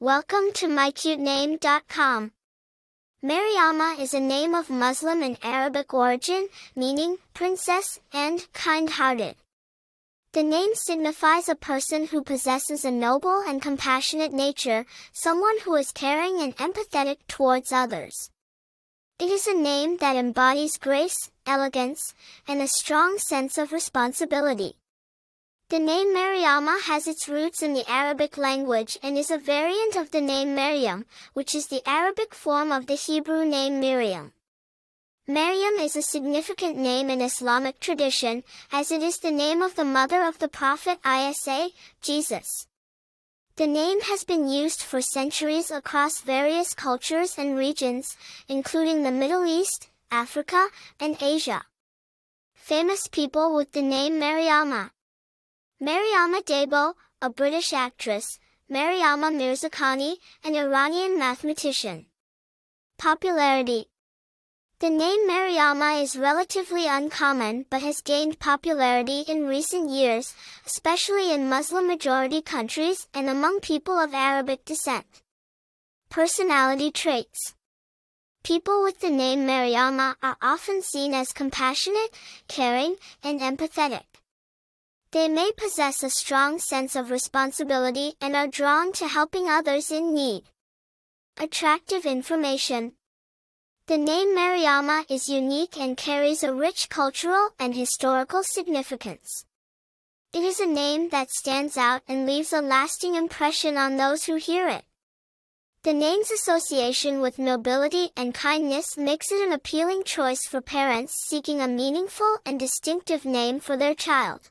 Welcome to mycutename.com. Maryama is a name of Muslim and Arabic origin, meaning princess and kind-hearted. The name signifies a person who possesses a noble and compassionate nature, someone who is caring and empathetic towards others. It is a name that embodies grace, elegance, and a strong sense of responsibility. The name Maryama has its roots in the Arabic language and is a variant of the name Maryam, which is the Arabic form of the Hebrew name Miriam. Maryam is a significant name in Islamic tradition, as it is the name of the mother of the Prophet Isa, Jesus. The name has been used for centuries across various cultures and regions, including the Middle East, Africa, and Asia. Famous people with the name Maryama Maryama d'Abo, a British actress, Maryama Mirzakhani, an Iranian mathematician. Popularity The name Maryama is relatively uncommon but has gained popularity in recent years, especially in Muslim-majority countries and among people of Arabic descent. Personality traits People with the name Maryama are often seen as compassionate, caring, and empathetic. They may possess a strong sense of responsibility and are drawn to helping others in need. Attractive information. The name Maryama is unique and carries a rich cultural and historical significance. It is a name that stands out and leaves a lasting impression on those who hear it. The name's association with nobility and kindness makes it an appealing choice for parents seeking a meaningful and distinctive name for their child.